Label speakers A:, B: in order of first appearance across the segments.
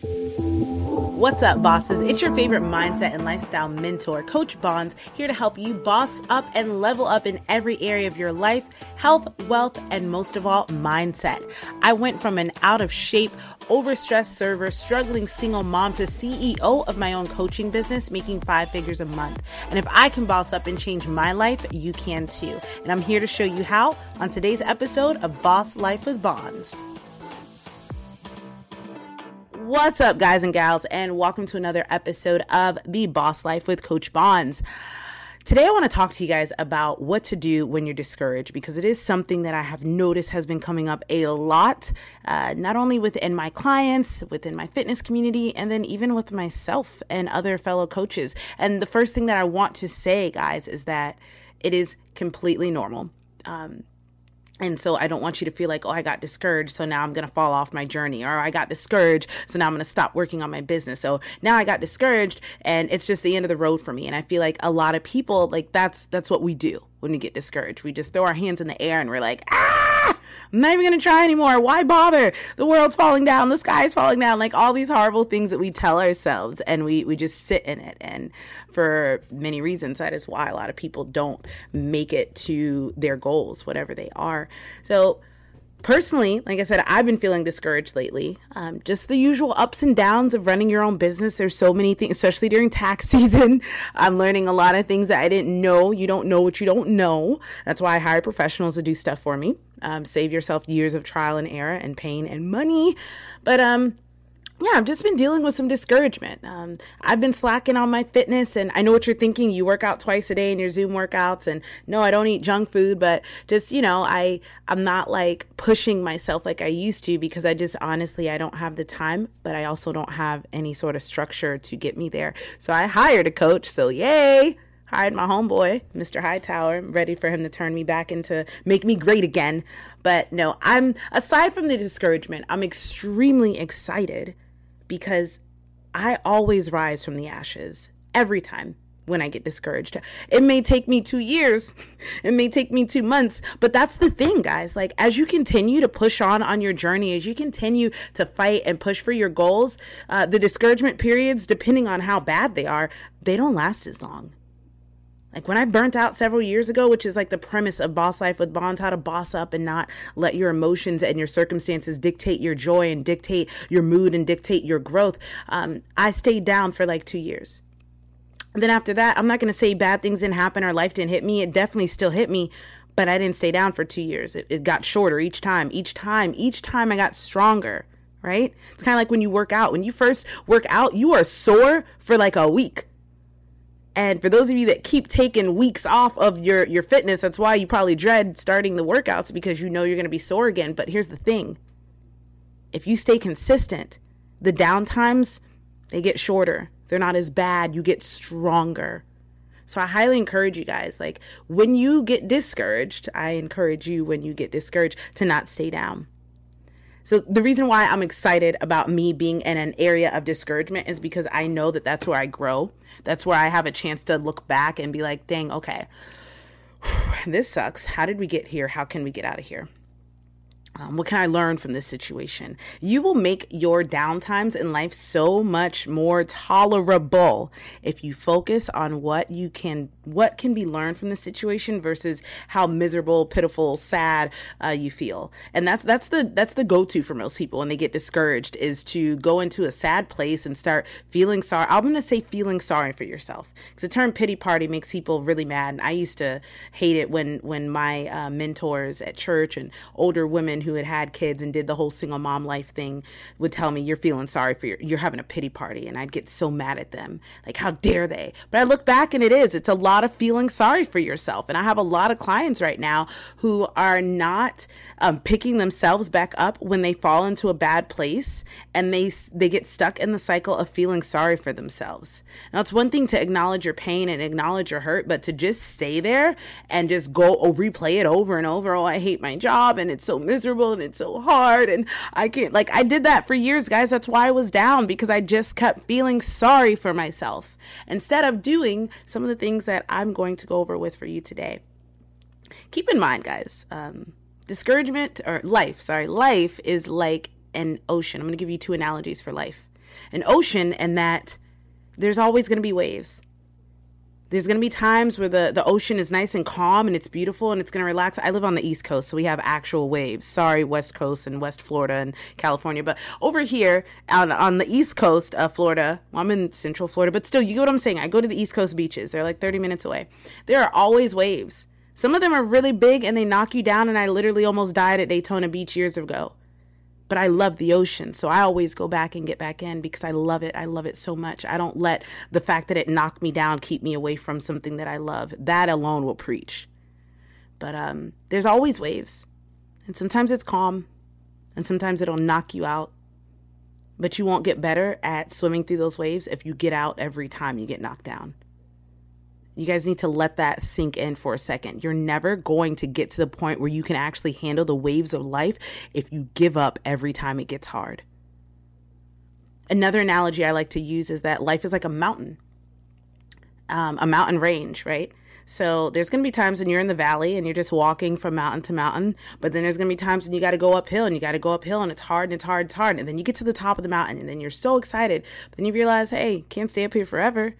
A: What's up, bosses? It's your favorite mindset and lifestyle mentor, Coach Bons, here to help you boss up and level up in every area of your life health, wealth, and most of all, mindset. I went from an out of shape, overstressed server, struggling single mom to CEO of my own coaching business, making five figures a month. And if I can boss up and change my life, you can too. And I'm here to show you how on today's episode of Boss Life with Bons. What's up, guys and gals, and welcome to another episode of The Boss Life with Coach Bons. Today, I want to talk to you guys about what to do when you're discouraged because it is something that I have noticed has been coming up a lot, uh, not only within my clients, within my fitness community, and then even with myself and other fellow coaches. And the first thing that I want to say, guys, is that it is completely normal. Um, and so I don't want you to feel like, oh, I got discouraged, so now I'm going to fall off my journey, or I got discouraged, so now I'm going to stop working on my business. So now I got discouraged, and it's just the end of the road for me. And I feel like a lot of people, like that's that's what we do when we get discouraged. We just throw our hands in the air and we're like, ah, I'm not even going to try anymore. Why bother? The world's falling down. The sky's falling down. Like all these horrible things that we tell ourselves and we, we just sit in it. And for many reasons, that is why a lot of people don't make it to their goals, whatever they are. So personally, like I said, I've been feeling discouraged lately. Um, just the usual ups and downs of running your own business. There's so many things, especially during tax season. I'm learning a lot of things that I didn't know. You don't know what you don't know. That's why I hire professionals to do stuff for me. Um, save yourself years of trial and error and pain and money. But um, yeah, I've just been dealing with some discouragement. Um, I've been slacking on my fitness, and I know what you're thinking. You work out twice a day in your Zoom workouts, and no, I don't eat junk food, but just you know, I I'm not like pushing myself like I used to because I just honestly I don't have the time, but I also don't have any sort of structure to get me there. So I hired a coach. So yay! hired my homeboy, Mr. Hightower. Ready for him to turn me back into make me great again. But no, I'm aside from the discouragement, I'm extremely excited because I always rise from the ashes every time when I get discouraged. It may take me two years, it may take me two months, but that's the thing, guys. Like, as you continue to push on on your journey, as you continue to fight and push for your goals, uh, the discouragement periods, depending on how bad they are, they don't last as long. Like when I burnt out several years ago, which is like the premise of Boss Life with Bons, how to boss up and not let your emotions and your circumstances dictate your joy and dictate your mood and dictate your growth. Um, I stayed down for like two years. And then after that, I'm not going to say bad things didn't happen or life didn't hit me. It definitely still hit me, but I didn't stay down for two years. It, it got shorter each time, each time, each time I got stronger, right? It's kind of like when you work out. When you first work out, you are sore for like a week and for those of you that keep taking weeks off of your your fitness, that's why you probably dread starting the workouts because you know you're going to be sore again. But here's the thing. If you stay consistent, the downtimes they get shorter. They're not as bad. You get stronger. So I highly encourage you guys like when you get discouraged, I encourage you when you get discouraged to not stay down. So the reason why I'm excited about me being in an area of discouragement is because I know that that's where I grow. That's where I have a chance to look back and be like, dang, okay, this sucks. How did we get here? How can we get out of here? Um, what can I learn from this situation? You will make your downtimes in life so much more tolerable if you focus on what you can, what can be learned from the situation versus how miserable, pitiful, sad uh, you feel. And that's that's the that's the go to for most people when they get discouraged is to go into a sad place and start feeling sorry. I'm gonna say feeling sorry for yourself because the term pity party makes people really mad. And I used to hate it when when my uh, mentors at church and older women who had had kids and did the whole single mom life thing would tell me you're feeling sorry for your you're having a pity party and I'd get so mad at them. Like how dare they? But I look back and it is it's a lot of feeling sorry for yourself. And I have a lot of clients right now who are not um, picking themselves back up when they fall into a bad place and they they get stuck in the cycle of feeling sorry for themselves. Now it's one thing to acknowledge your pain and acknowledge your hurt but to just stay there and just go oh, replay it over and over oh I hate my job and it's so miserable miserable and it's so hard and I can't like I did that for years, guys. That's why I was down because I just kept feeling sorry for myself instead of doing some of the things that I'm going to go over with for you today. Keep in mind, guys, um, discouragement or life, sorry, life is like an ocean. I'm going to give you two analogies for life. an ocean and that there's always going to be waves. There's going to be times where the, the ocean is nice and calm and it's beautiful and it's going to relax. I live on the East Coast, so we have actual waves. Sorry, West Coast and West Florida and California. But over here on, on the East Coast of Florida, well, I'm in Central Florida, but still, you get what I'm saying. I go to the East Coast beaches, they're like 30 minutes away. There are always waves. Some of them are really big and they knock you down, and I literally almost died at Daytona Beach years ago but I love the ocean. So I always go back and get back in because I love it. I love it so much. I don't let the fact that it knocked me down keep me away from something that I love. That alone will preach. But um, there's always waves. And sometimes it's calm, and sometimes it'll knock you out. But you won't get better at swimming through those waves if you get out every time you get knocked down. You guys need to let that sink in for a second. You're never going to get to the point where you can actually handle the waves of life if you give up every time it gets hard. Another analogy I like to use is that life is like a mountain, um, a mountain range, right? So there's going to be times when you're in the valley and you're just walking from mountain to mountain, but then there's going to be times when you got to go uphill and you got to go uphill and it's hard and it's hard, it's hard. And then you get to the top of the mountain and then you're so excited. But then you realize, hey, can't stay up here forever.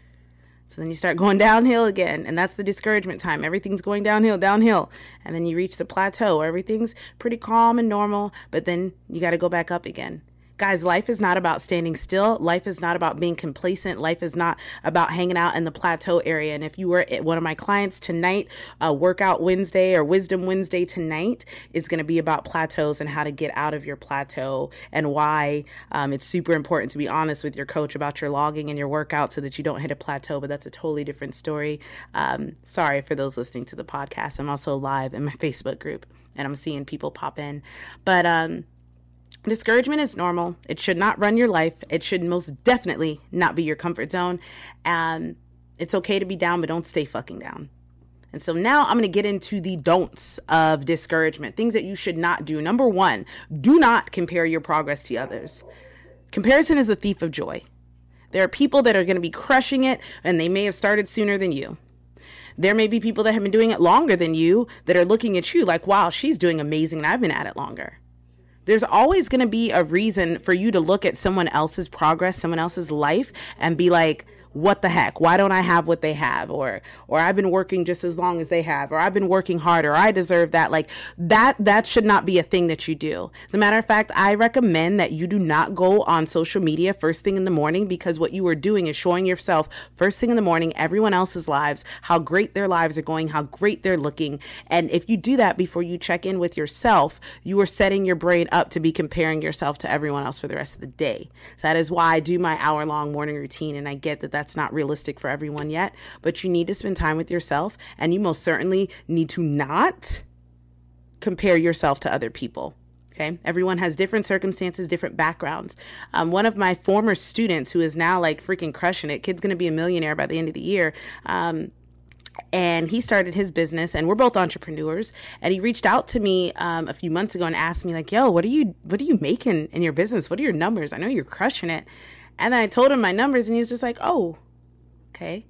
A: So then you start going downhill again, and that's the discouragement time. Everything's going downhill, downhill. And then you reach the plateau where everything's pretty calm and normal, but then you got to go back up again. Guys, life is not about standing still. Life is not about being complacent. Life is not about hanging out in the plateau area. And if you were at one of my clients tonight, uh, Workout Wednesday or Wisdom Wednesday tonight is going to be about plateaus and how to get out of your plateau and why um, it's super important to be honest with your coach about your logging and your workout so that you don't hit a plateau. But that's a totally different story. Um, sorry for those listening to the podcast. I'm also live in my Facebook group and I'm seeing people pop in. But um, Discouragement is normal. It should not run your life. It should most definitely not be your comfort zone. And it's okay to be down, but don't stay fucking down. And so now I'm going to get into the don'ts of discouragement, things that you should not do. Number one, do not compare your progress to others. Comparison is the thief of joy. There are people that are going to be crushing it and they may have started sooner than you. There may be people that have been doing it longer than you that are looking at you like, wow, she's doing amazing and I've been at it longer there's always going to be a reason for you to look at someone else's progress, someone else's life, and be like, what the heck? Why don't i have what they have? Or or i've been working just as long as they have or i've been working harder i deserve that. Like that that should not be a thing that you do. As a matter of fact i recommend that you do not go on social media first thing in the morning because what you are doing is showing yourself first thing in the morning everyone else's lives how great their lives are going how great they're looking. And if you do that before you check in with yourself you are setting your brain up to be comparing yourself to everyone else for the rest of the day. So that is why i do my hour long morning routine and i get that that's not realistic for everyone yet, but you need to spend time with yourself and you most certainly need to not compare yourself to other people. Okay. Everyone has different circumstances, different backgrounds. Um, one of my former students who is now like freaking crushing it, kid's going to be a millionaire by the end of the year. Um, and he started his business and we're both entrepreneurs and he reached out to me um, a few months ago and asked me like yo what are you what are you making in your business what are your numbers i know you're crushing it and then I told him my numbers, and he was just like, oh, okay.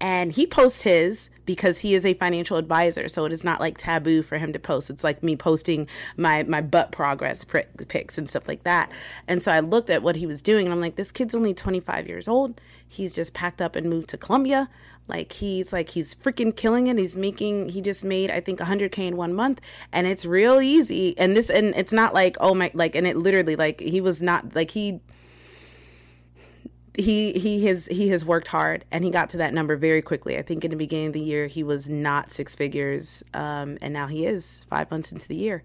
A: And he posts his because he is a financial advisor, so it is not like taboo for him to post. It's like me posting my my butt progress pics and stuff like that. And so I looked at what he was doing, and I'm like, this kid's only 25 years old. He's just packed up and moved to Colombia. Like he's like he's freaking killing it. He's making he just made I think 100k in one month, and it's real easy. And this and it's not like oh my like and it literally like he was not like he he he has he has worked hard and he got to that number very quickly. I think in the beginning of the year he was not six figures, um, and now he is five months into the year.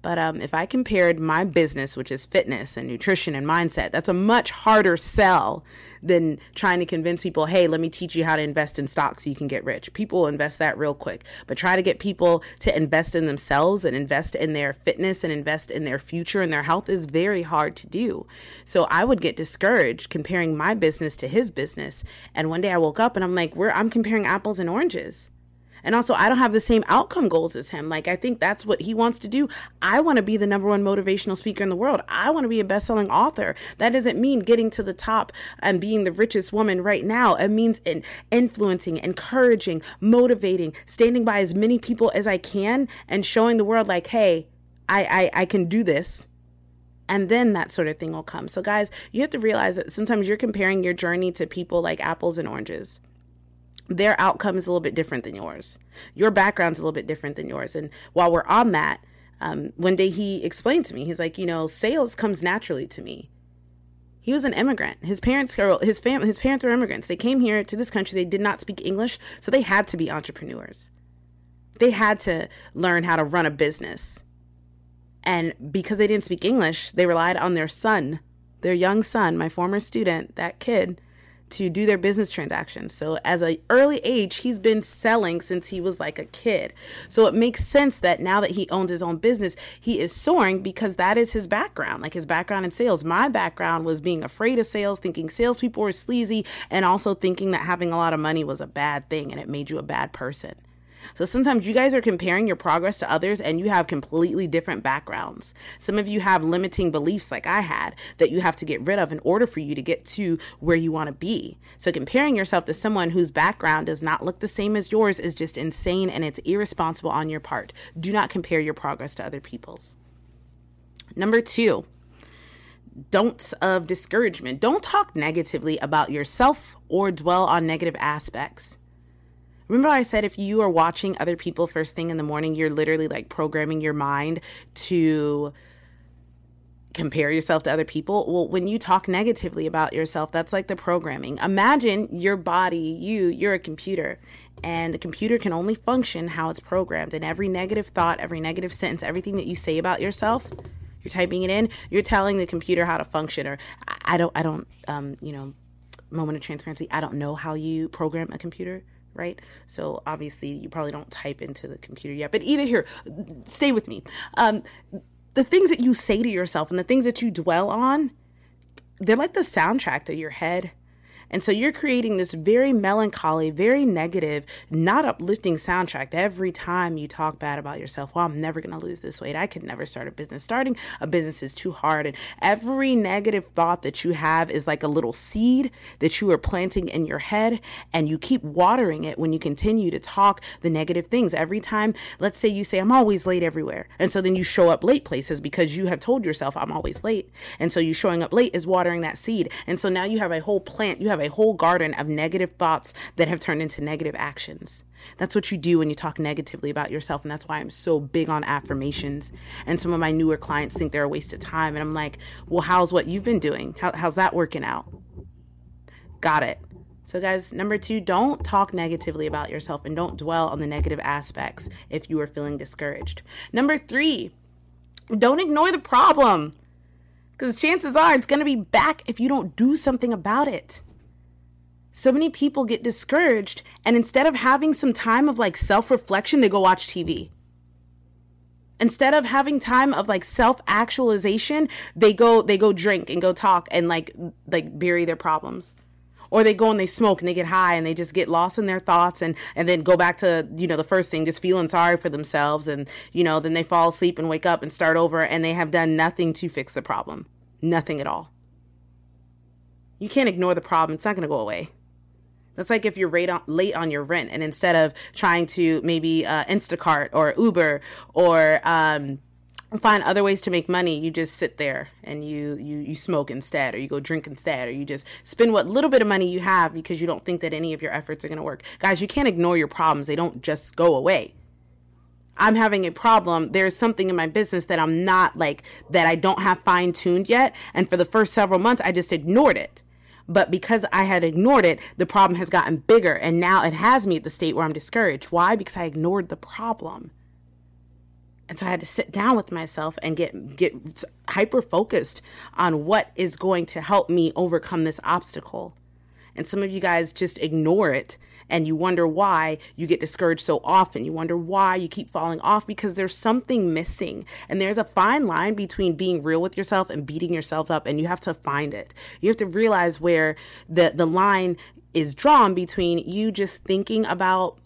A: But um, if I compared my business, which is fitness and nutrition and mindset, that's a much harder sell than trying to convince people, hey, let me teach you how to invest in stocks so you can get rich. People invest that real quick. But try to get people to invest in themselves and invest in their fitness and invest in their future and their health is very hard to do. So I would get discouraged comparing my business to his business. And one day I woke up and I'm like, we're, I'm comparing apples and oranges. And also, I don't have the same outcome goals as him. Like, I think that's what he wants to do. I want to be the number one motivational speaker in the world. I want to be a best selling author. That doesn't mean getting to the top and being the richest woman right now. It means in influencing, encouraging, motivating, standing by as many people as I can and showing the world, like, hey, I, I, I can do this. And then that sort of thing will come. So, guys, you have to realize that sometimes you're comparing your journey to people like apples and oranges their outcome is a little bit different than yours. Your background's a little bit different than yours. And while we're on that, um, one day he explained to me, he's like, you know, sales comes naturally to me. He was an immigrant. His parents, his family, his parents were immigrants. They came here to this country. They did not speak English, so they had to be entrepreneurs. They had to learn how to run a business. And because they didn't speak English, they relied on their son, their young son, my former student, that kid, to do their business transactions. So as an early age, he's been selling since he was like a kid. So it makes sense that now that he owns his own business, he is soaring because that is his background, like his background in sales. My background was being afraid of sales, thinking salespeople were sleazy, and also thinking that having a lot of money was a bad thing and it made you a bad person. So sometimes you guys are comparing your progress to others and you have completely different backgrounds. Some of you have limiting beliefs like I had that you have to get rid of in order for you to get to where you want to be. So comparing yourself to someone whose background does not look the same as yours is just insane and it's irresponsible on your part. Do not compare your progress to other people's. Number two, don'ts of discouragement. Don't talk negatively about yourself or dwell on negative aspects. Remember, I said if you are watching other people first thing in the morning, you're literally like programming your mind to compare yourself to other people. Well, when you talk negatively about yourself, that's like the programming. Imagine your body, you, you're a computer, and the computer can only function how it's programmed. And every negative thought, every negative sentence, everything that you say about yourself, you're typing it in, you're telling the computer how to function. Or I don't, I don't, um, you know, moment of transparency, I don't know how you program a computer right? So obviously you probably don't type into the computer yet. But even here, stay with me. Um, the things that you say to yourself and the things that you dwell on, they're like the soundtrack to your head and so you're creating this very melancholy, very negative, not uplifting soundtrack every time you talk bad about yourself. Well, I'm never going to lose this weight. I could never start a business. Starting a business is too hard. And every negative thought that you have is like a little seed that you are planting in your head. And you keep watering it when you continue to talk the negative things. Every time, let's say you say, I'm always late everywhere. And so then you show up late places because you have told yourself, I'm always late. And so you showing up late is watering that seed. And so now you have a whole plant, you have have a whole garden of negative thoughts that have turned into negative actions. That's what you do when you talk negatively about yourself. And that's why I'm so big on affirmations. And some of my newer clients think they're a waste of time. And I'm like, well, how's what you've been doing? How, how's that working out? Got it. So, guys, number two, don't talk negatively about yourself and don't dwell on the negative aspects if you are feeling discouraged. Number three, don't ignore the problem because chances are it's going to be back if you don't do something about it so many people get discouraged and instead of having some time of like self-reflection they go watch tv instead of having time of like self-actualization they go they go drink and go talk and like like bury their problems. Or they go and they smoke and they get high and they just get lost in their thoughts and and then go back to you know the first thing just feeling sorry for themselves and you know then they fall asleep and wake up and start over and they have done nothing to fix the problem. Nothing at all. You can't ignore the problem. It's not going to go away that's like if you're late on, late on your rent, and instead of trying to maybe uh, Instacart or Uber or um, find other ways to make money, you just sit there and you you you smoke instead, or you go drink instead, or you just spend what little bit of money you have because you don't think that any of your efforts are going to work. Guys, you can't ignore your problems; they don't just go away. I'm having a problem. There's something in my business that I'm not like, that I don't have fine tuned yet. And for the first several months, I just ignored it. But because I had ignored it, the problem has gotten bigger. And now it has me at the state where I'm discouraged. Why? Because I ignored the problem. And so I had to sit down with myself and get get hyper focused on what is going to help me overcome this obstacle. And some of you guys just ignore it and you wonder why you get discouraged so often. You wonder why you keep falling off because there's something missing. And there's a fine line between being real with yourself and beating yourself up, and you have to find it. You have to realize where the, the line is drawn between you just thinking about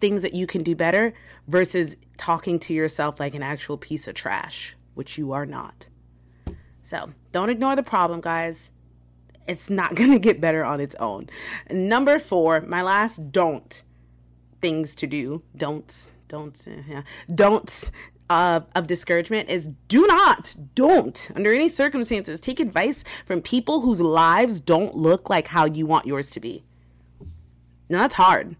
A: things that you can do better versus talking to yourself like an actual piece of trash, which you are not. So don't ignore the problem, guys it's not going to get better on its own. Number four, my last don't things to do. Don'ts, don'ts, yeah. Don'ts of, of discouragement is do not, don't, under any circumstances, take advice from people whose lives don't look like how you want yours to be. Now, that's hard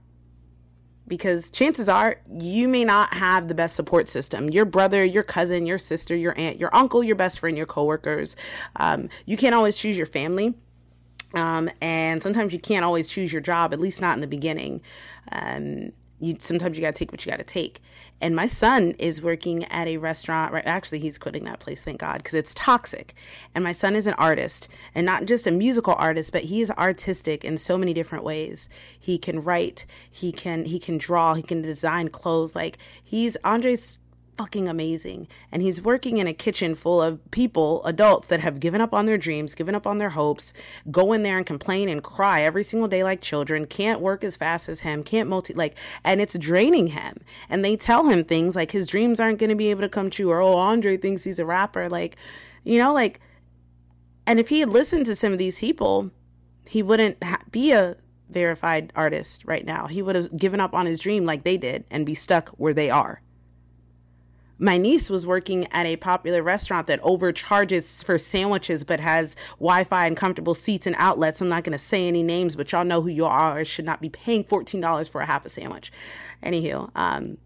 A: because chances are you may not have the best support system. Your brother, your cousin, your sister, your aunt, your uncle, your best friend, your coworkers. Um, you can't always choose your family. Um, and sometimes you can't always choose your job, at least not in the beginning. Um, you sometimes you got to take what you got to take. And my son is working at a restaurant. Right, actually, he's quitting that place, thank God, because it's toxic. And my son is an artist, and not just a musical artist, but he is artistic in so many different ways. He can write, he can he can draw, he can design clothes. Like he's Andre's fucking amazing. And he's working in a kitchen full of people, adults that have given up on their dreams, given up on their hopes, go in there and complain and cry every single day like children, can't work as fast as him, can't multi like and it's draining him. And they tell him things like his dreams aren't going to be able to come true or oh, Andre thinks he's a rapper like you know like and if he had listened to some of these people, he wouldn't ha- be a verified artist right now. He would have given up on his dream like they did and be stuck where they are my niece was working at a popular restaurant that overcharges for sandwiches but has Wi-Fi and comfortable seats and outlets. I'm not going to say any names, but y'all know who you are. Should not be paying $14 for a half a sandwich. Anywho, um,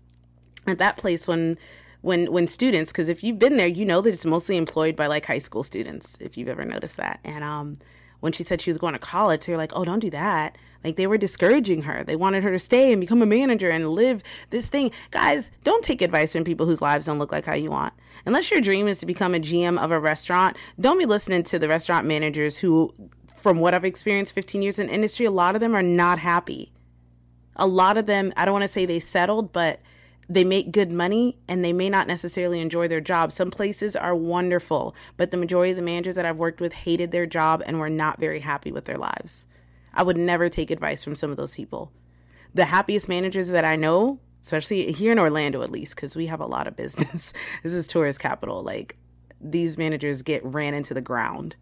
A: at that place when when when students because if you've been there you know that it's mostly employed by like high school students if you've ever noticed that and um when she said she was going to college they were like oh don't do that like they were discouraging her. They wanted her to stay and become a manager and live this thing. Guys, don't take advice from people whose lives don't look like how you want. Unless your dream is to become a GM of a restaurant, don't be listening to the restaurant managers who, from what I've experienced 15 years in industry, a lot of them are not happy. A lot of them, I don't want to say they settled, but they make good money and they may not necessarily enjoy their job. Some places are wonderful, but the majority of the managers that I've worked with hated their job and were not very happy with their lives. I would never take advice from some of those people. The happiest managers that I know, especially here in Orlando at least, because we have a lot of business. this is tourist capital. Like these managers get ran into the ground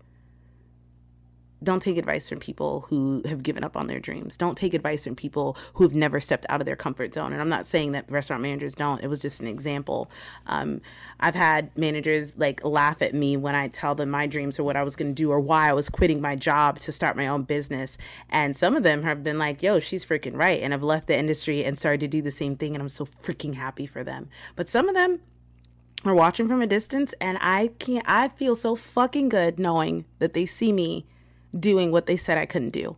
A: don't take advice from people who have given up on their dreams. Don't take advice from people who have never stepped out of their comfort zone. And I'm not saying that restaurant managers don't. It was just an example. Um, I've had managers like laugh at me when I tell them my dreams or what I was going to do or why I was quitting my job to start my own business. And some of them have been like, "Yo, she's freaking right," and have left the industry and started to do the same thing. And I'm so freaking happy for them. But some of them are watching from a distance, and I can't. I feel so fucking good knowing that they see me doing what they said I couldn't do.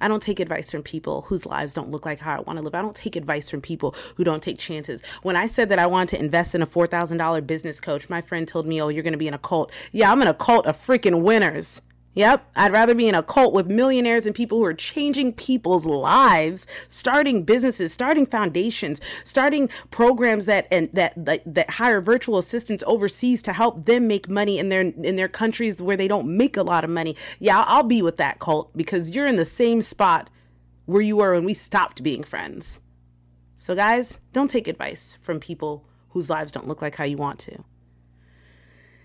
A: I don't take advice from people whose lives don't look like how I want to live. I don't take advice from people who don't take chances. When I said that I wanted to invest in a $4,000 business coach, my friend told me, Oh, you're going to be in a cult. Yeah, I'm in a cult of freaking winners. Yep, I'd rather be in a cult with millionaires and people who are changing people's lives, starting businesses, starting foundations, starting programs that and that, that that hire virtual assistants overseas to help them make money in their in their countries where they don't make a lot of money. Yeah, I'll be with that cult because you're in the same spot where you were when we stopped being friends. So guys, don't take advice from people whose lives don't look like how you want to.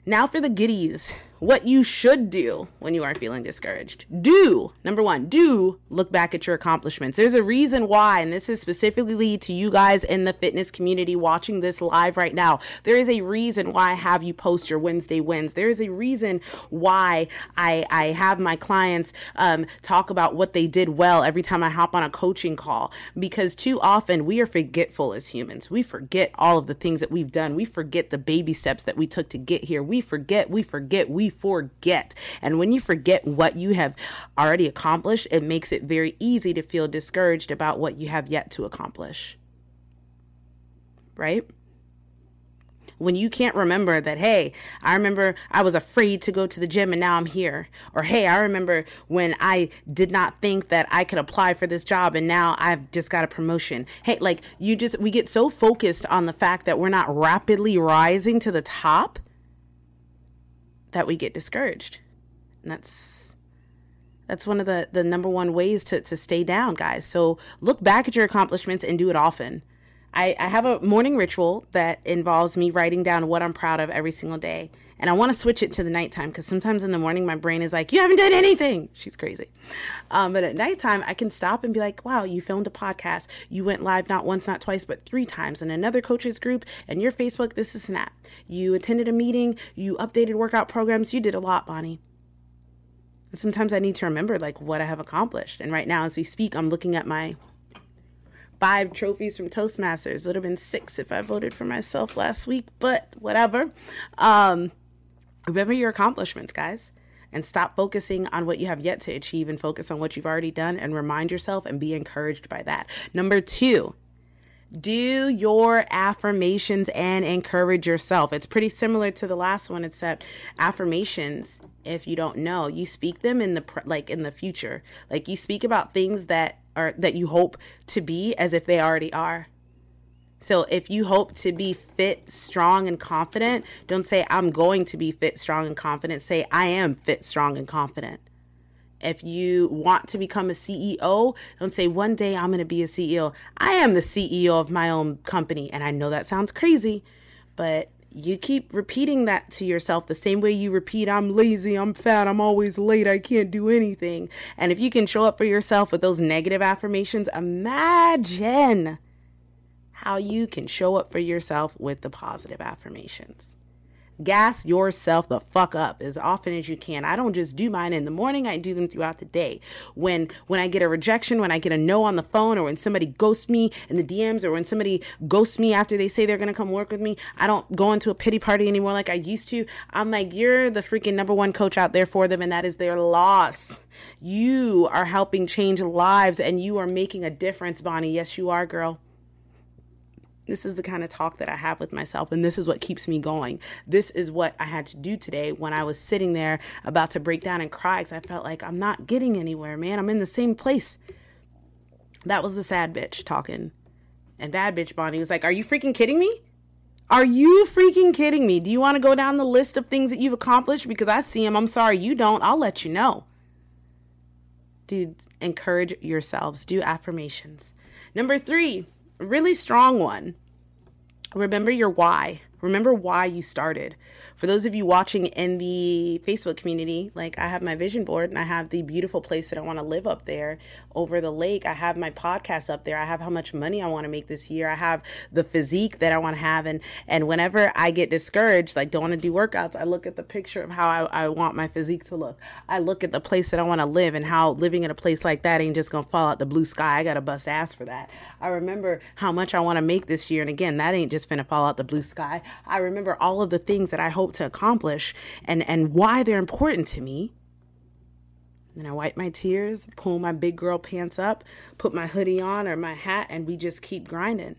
A: Now for the goodies what you should do when you are feeling discouraged. Do, number one, do look back at your accomplishments. There's a reason why, and this is specifically to you guys in the fitness community watching this live right now. There is a reason why I have you post your Wednesday wins. There is a reason why I, I have my clients um, talk about what they did well every time I hop on a coaching call because too often we are forgetful as humans. We forget all of the things that we've done. We forget the baby steps that we took to get here. We forget, we forget, we forget. And when you forget what you have already accomplished, it makes it very easy to feel discouraged about what you have yet to accomplish. Right? when you can't remember that, hey, I remember I was afraid to go to the gym and now I'm here. Or hey, I remember when I did not think that I could apply for this job and now I've just got a promotion. Hey, like you just, we get so focused on the fact that we're not rapidly rising to the top that we get discouraged. And that's that's one of the the number one ways to to stay down, guys. So look back at your accomplishments and do it often. I, I have a morning ritual that involves me writing down what I'm proud of every single day. And I want to switch it to the nighttime because sometimes in the morning my brain is like, you haven't done anything. She's crazy. Um, but at nighttime, I can stop and be like, wow, you filmed a podcast. You went live not once, not twice, but three times in another coaches group and your Facebook, this is Snap. You attended a meeting, you updated workout programs. You did a lot, Bonnie. Sometimes I need to remember like what I have accomplished. And right now, as we speak, I'm looking at my five trophies from Toastmasters. It would have been six if I voted for myself last week, but whatever. Um, remember your accomplishments, guys, and stop focusing on what you have yet to achieve and focus on what you've already done and remind yourself and be encouraged by that. Number two, do your affirmations and encourage yourself. It's pretty similar to the last one, except affirmations. If you don't know, you speak them in the like in the future. Like you speak about things that are that you hope to be as if they already are. So if you hope to be fit, strong, and confident, don't say I'm going to be fit, strong, and confident. Say I am fit, strong, and confident. If you want to become a CEO, don't say one day I'm going to be a CEO. I am the CEO of my own company. And I know that sounds crazy, but you keep repeating that to yourself the same way you repeat, I'm lazy, I'm fat, I'm always late, I can't do anything. And if you can show up for yourself with those negative affirmations, imagine how you can show up for yourself with the positive affirmations gas yourself the fuck up as often as you can. I don't just do mine in the morning, I do them throughout the day. When when I get a rejection, when I get a no on the phone or when somebody ghosts me in the DMs or when somebody ghosts me after they say they're going to come work with me, I don't go into a pity party anymore like I used to. I'm like, you're the freaking number one coach out there for them and that is their loss. You are helping change lives and you are making a difference, Bonnie. Yes, you are, girl. This is the kind of talk that I have with myself, and this is what keeps me going. This is what I had to do today when I was sitting there about to break down and cry because I felt like I'm not getting anywhere, man. I'm in the same place. That was the sad bitch talking. And bad bitch Bonnie was like, Are you freaking kidding me? Are you freaking kidding me? Do you want to go down the list of things that you've accomplished? Because I see them. I'm sorry you don't. I'll let you know. Dude, encourage yourselves. Do affirmations. Number three, really strong one. Remember your why. Remember why you started. For those of you watching in the Facebook community, like I have my vision board and I have the beautiful place that I want to live up there over the lake. I have my podcast up there. I have how much money I want to make this year. I have the physique that I want to have. And, and whenever I get discouraged, like don't want to do workouts, I look at the picture of how I, I want my physique to look. I look at the place that I want to live and how living in a place like that ain't just going to fall out the blue sky. I got to bust ass for that. I remember how much I want to make this year. And again, that ain't just going to fall out the blue sky. I remember all of the things that I hope to accomplish and, and why they're important to me. Then I wipe my tears, pull my big girl pants up, put my hoodie on or my hat, and we just keep grinding.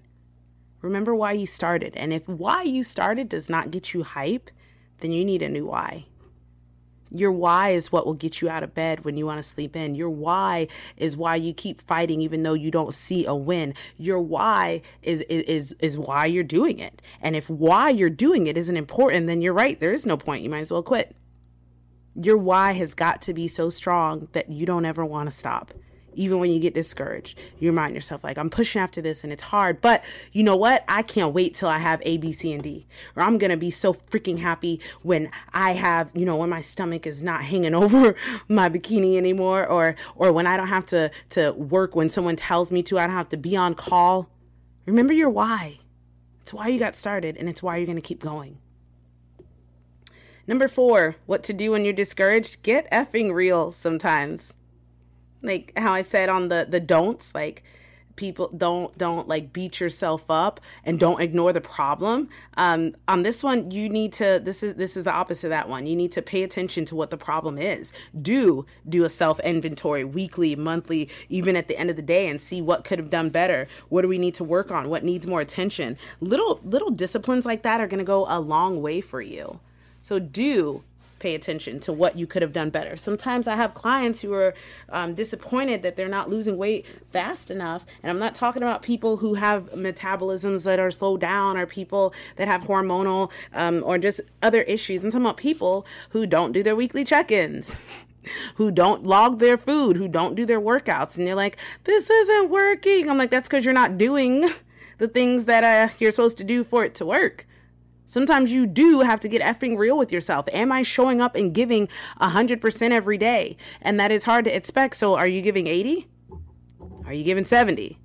A: Remember why you started. And if why you started does not get you hype, then you need a new why. Your why is what will get you out of bed when you want to sleep in. Your why is why you keep fighting even though you don't see a win. Your why is is is why you're doing it. And if why you're doing it isn't important, then you're right. There is no point. You might as well quit. Your why has got to be so strong that you don't ever want to stop even when you get discouraged. You remind yourself, like, I'm pushing after this and it's hard, but you know what? I can't wait till I have A, B, C, and D. Or I'm to be so freaking happy when I have, you know, when my stomach is not hanging over my bikini anymore or, or when I don't have to, to work when someone tells me to, I don't have to be on call. Remember your why. It's why you got started and it's why you're to keep going. Number four, what to do when you're discouraged? Get effing real sometimes like how I said on the the don'ts, like people don't don't like beat yourself up and don't ignore the problem. Um, on this one you need to this is this is the opposite of that one. You need to pay attention to what the problem is. Do do a self inventory weekly monthly even at the end of the day and see what could have done better. What do we need to work on? What needs more attention? Little little disciplines like that are going to go a long way for you. So do pay attention to what you could have done better. Sometimes I have clients who are um, disappointed that they're not losing weight fast enough. And I'm not talking about people who have metabolisms that are slowed down or people that have hormonal um, or just other issues. I'm talking about people who don't do their weekly check ins. who don't log their food, who don't do their workouts, and you're like, this isn't working. I'm like, that's because you're not doing the things that uh, you're supposed to do for it to work. Sometimes you do have to get effing real with yourself. Am I showing up and giving 100% every day? And that is hard to expect. So are you giving 80? Are you giving 70?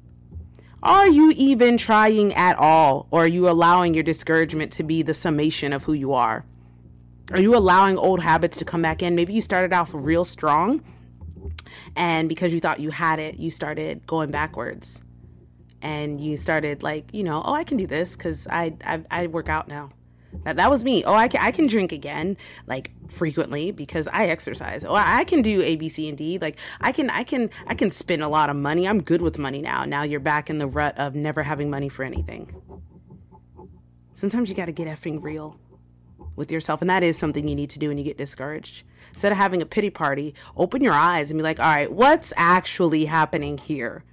A: Are you even trying at all? Or are you allowing your discouragement to be the summation of who you are? Are you allowing old habits to come back in? Maybe you started off real strong and because you thought you had it, you started going backwards and you started like, you know, oh, I can do this because I, I I work out now. That, that was me. Oh, I can, I can drink again, like frequently because I exercise. Oh, I can do A, B, C, and D. Like I can, I can, I can spend a lot of money. I'm good with money now. Now you're back in the rut of never having money for anything. Sometimes you got to get effing real with yourself, and that is something you need to do when you get discouraged. Instead of having a pity party, open your eyes and be like, all right, what's actually happening here?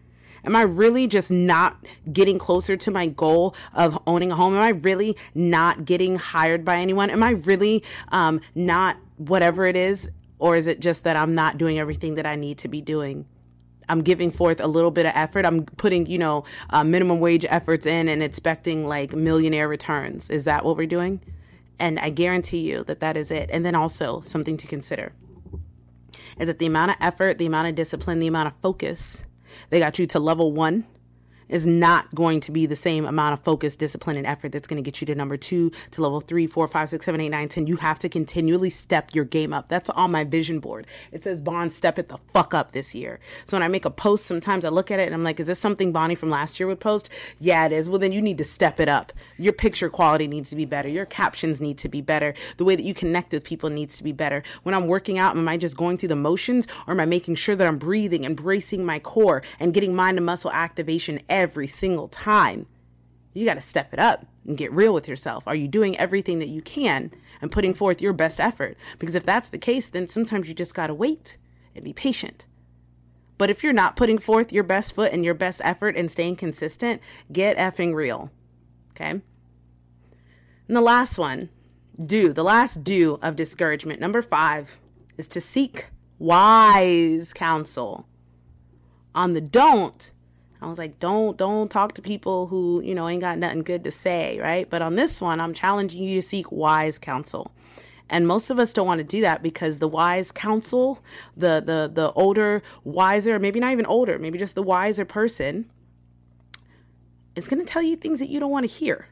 A: Am I really just not getting closer to my goal of owning a home? Am I really not getting hired by anyone? Am I really um, not whatever it is? Or is it just that I'm not doing everything that I need to be doing? I'm giving forth a little bit of effort. I'm putting, you know, uh, minimum wage efforts in and expecting like millionaire returns. Is that what we're doing? And I guarantee you that that is it. And then also something to consider is that the amount of effort, the amount of discipline, the amount of focus they got you to level one is not going to be the same amount of focus, discipline, and effort that's going to get you to number two, to level three, four, five, six, seven, eight, nine, ten. You have to continually step your game up. That's on my vision board. It says Bond, step it the fuck up this year. So when I make a post, sometimes I look at it and I'm like, is this something Bonnie from last year would post? Yeah, it is. Well, then you need to step it up. Your picture quality needs to be better. Your captions need to be better. The way that you connect with people needs to be better. When I'm working out, am I just going through the motions or am I making sure that I'm breathing and bracing my core and getting mind and muscle activation every every single time. You got to step it up and get real with yourself. Are you doing everything that you can and putting forth your best effort? Because if that's the case, then sometimes you just got to wait and be patient. But if you're not putting forth your best foot and your best effort and staying consistent, get effing real. Okay? And the last one, do, the last do of discouragement, number five, is to seek wise counsel. On the don't, I was like, don't don't talk to people who, you know, ain't got nothing good to say, right? But on this one, I'm challenging you to seek wise counsel. And most of us don't want to do that because the wise counsel, the the the older, wiser, maybe not even older, maybe just the wiser person is going to tell you things that you don't want to hear.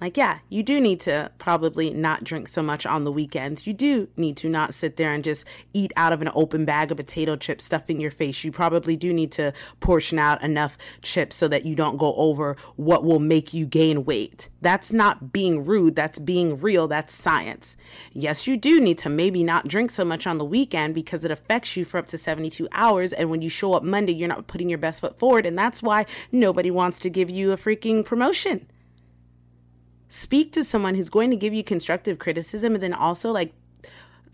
A: Like, yeah, you do need to probably not drink so much on the weekends. You do need to not sit there and just eat out of an open bag of potato chips stuffing your face. You probably do need to portion out enough chips so that you don't go over what will make you gain weight. That's not being rude. That's being real. That's science. Yes, you do need to maybe not drink so much on the weekend because it affects you for up to 72 hours. And when you show up Monday, you're not putting your best foot forward. And that's why nobody wants to give you a freaking promotion speak to someone who's going to give you constructive criticism and then also like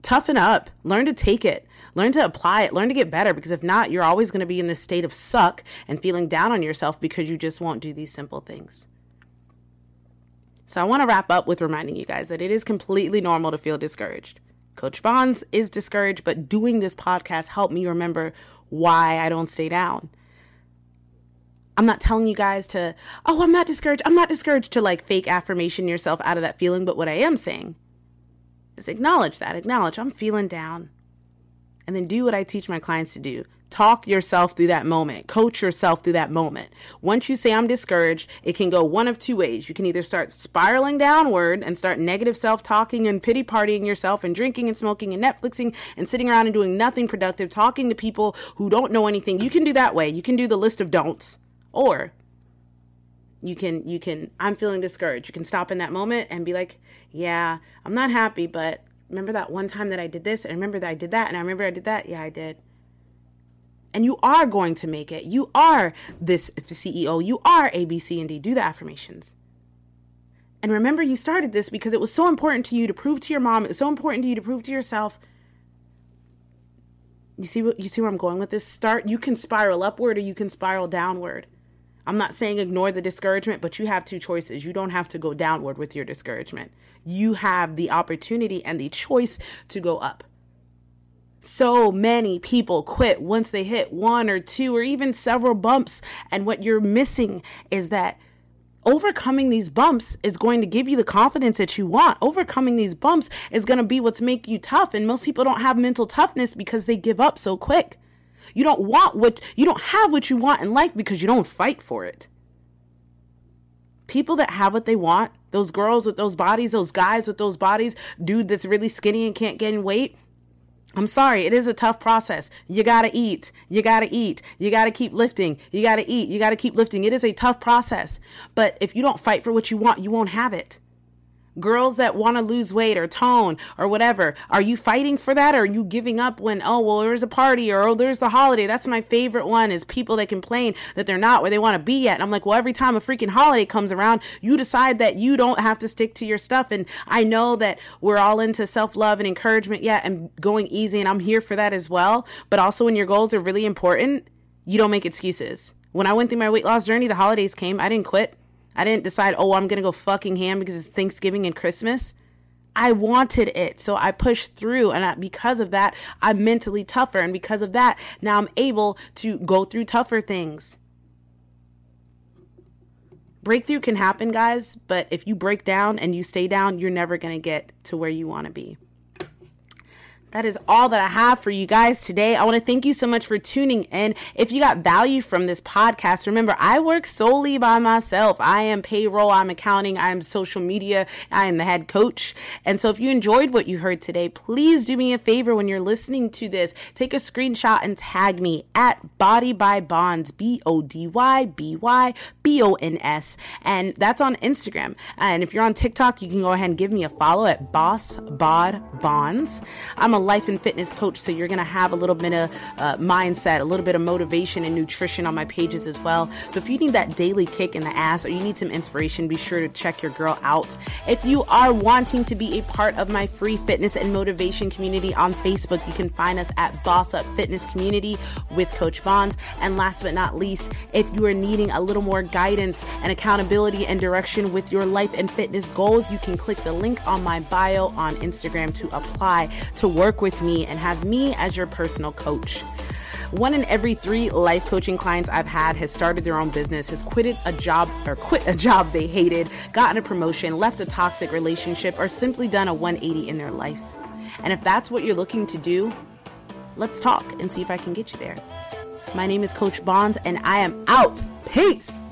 A: toughen up, learn to take it, learn to apply it, learn to get better because if not, you're always going to be in this state of suck and feeling down on yourself because you just won't do these simple things. So I want to wrap up with reminding you guys that it is completely normal to feel discouraged. Coach Bons is discouraged, but doing this podcast helped me remember why I don't stay down. I'm not telling you guys to, oh, I'm not discouraged. I'm not discouraged to like fake affirmation yourself out of that feeling. But what I am saying is acknowledge that. Acknowledge I'm feeling down. And then do what I teach my clients to do. Talk yourself through that moment. Coach yourself through that moment. Once you say I'm discouraged, it can go one of two ways. You can either start spiraling downward and start negative self talking and pity partying yourself and drinking and smoking and Netflixing and sitting around and doing nothing productive, talking to people who don't know anything. You can do that way. You can do the list of don'ts or you can you can I'm feeling discouraged. You can stop in that moment and be like, "Yeah, I'm not happy, but remember that one time that I did this and remember that I did that and I remember I did that. Yeah, I did." And you are going to make it. You are this CEO. You are A, B, C, and D. Do the affirmations. And remember, you started this because it was so important to you to prove to your mom. It's so important to you to prove to yourself. You see what you see where I'm going with this? Start. You can spiral upward or you can spiral downward. I'm not saying ignore the discouragement, but you have two choices. You don't have to go downward with your discouragement. You have the opportunity and the choice to go up. So many people quit once they hit one or two or even several bumps. And what you're missing is that overcoming these bumps is going to give you the confidence that you want. Overcoming these bumps is going to be what's make you tough. And most people don't have mental toughness because they give up so quick. You don't want what you don't have what you want in life because you don't fight for it. People that have what they want, those girls with those bodies, those guys with those bodies, dude that's really skinny and can't gain weight, I'm sorry, it is a tough process. You gotta eat. You gotta eat. You gotta keep lifting. You gotta eat. You gotta keep lifting. It is a tough process. But if you don't fight for what you want, you won't have it girls that want to lose weight or tone or whatever are you fighting for that or are you giving up when oh well there's a party or oh there's the holiday? That's my favorite one is people that complain that they're not where they want to be yet. And i'm like well every time a freaking holiday comes around you decide that you don't have to stick to your stuff. And i know that we're all into self-love and encouragement yeah and going easy and i'm here for that as well. But also when your goals are really important you don't make excuses. When i went through my weight loss journey the holidays came i didn't quit I didn't decide, oh, I'm going to go fucking ham because it's Thanksgiving and Christmas. I wanted it. So I pushed through. And I, because of that, I'm mentally tougher. And because of that, now I'm able to go through tougher things. Breakthrough can happen, guys, but if you break down and you stay down, you're never going to get to where you want to be that is all that I have for you guys today. I want to thank you so much for tuning in. If you got value from this podcast, remember, I work solely by myself. I am payroll, I'm accounting, I'm social media, I am the head coach. And so if you enjoyed what you heard today, please do me a favor when you're listening to this. Take a screenshot and tag me at Body by Bons, B O D Y B Y B O N S. And that's on Instagram. And if you're on TikTok, you can go ahead and give me a follow at Boss Bod Bons. I'm a life and fitness coach, so you're going to have a little bit of uh, mindset, a little bit of motivation and nutrition on my pages as well. So if you need that daily kick in the ass or you need some inspiration, be sure to check your girl out. If you are wanting to be a part of my free fitness and motivation community on Facebook, you can find us at Boss Up Fitness Community with Coach Bons. And last but not least, if you are needing a little more guidance and accountability and direction with your life and fitness goals, you can click the link on my bio on Instagram to apply to work work with me and have me as your personal coach. One in every three life coaching clients I've had has started their own business, has quitted a job or quit a job they hated, gotten a promotion, left a toxic relationship, or simply done a 180 in their life. And if that's what you're looking to do, let's talk and see if I can get you there. My name is Coach Bons, and I am out. Peace.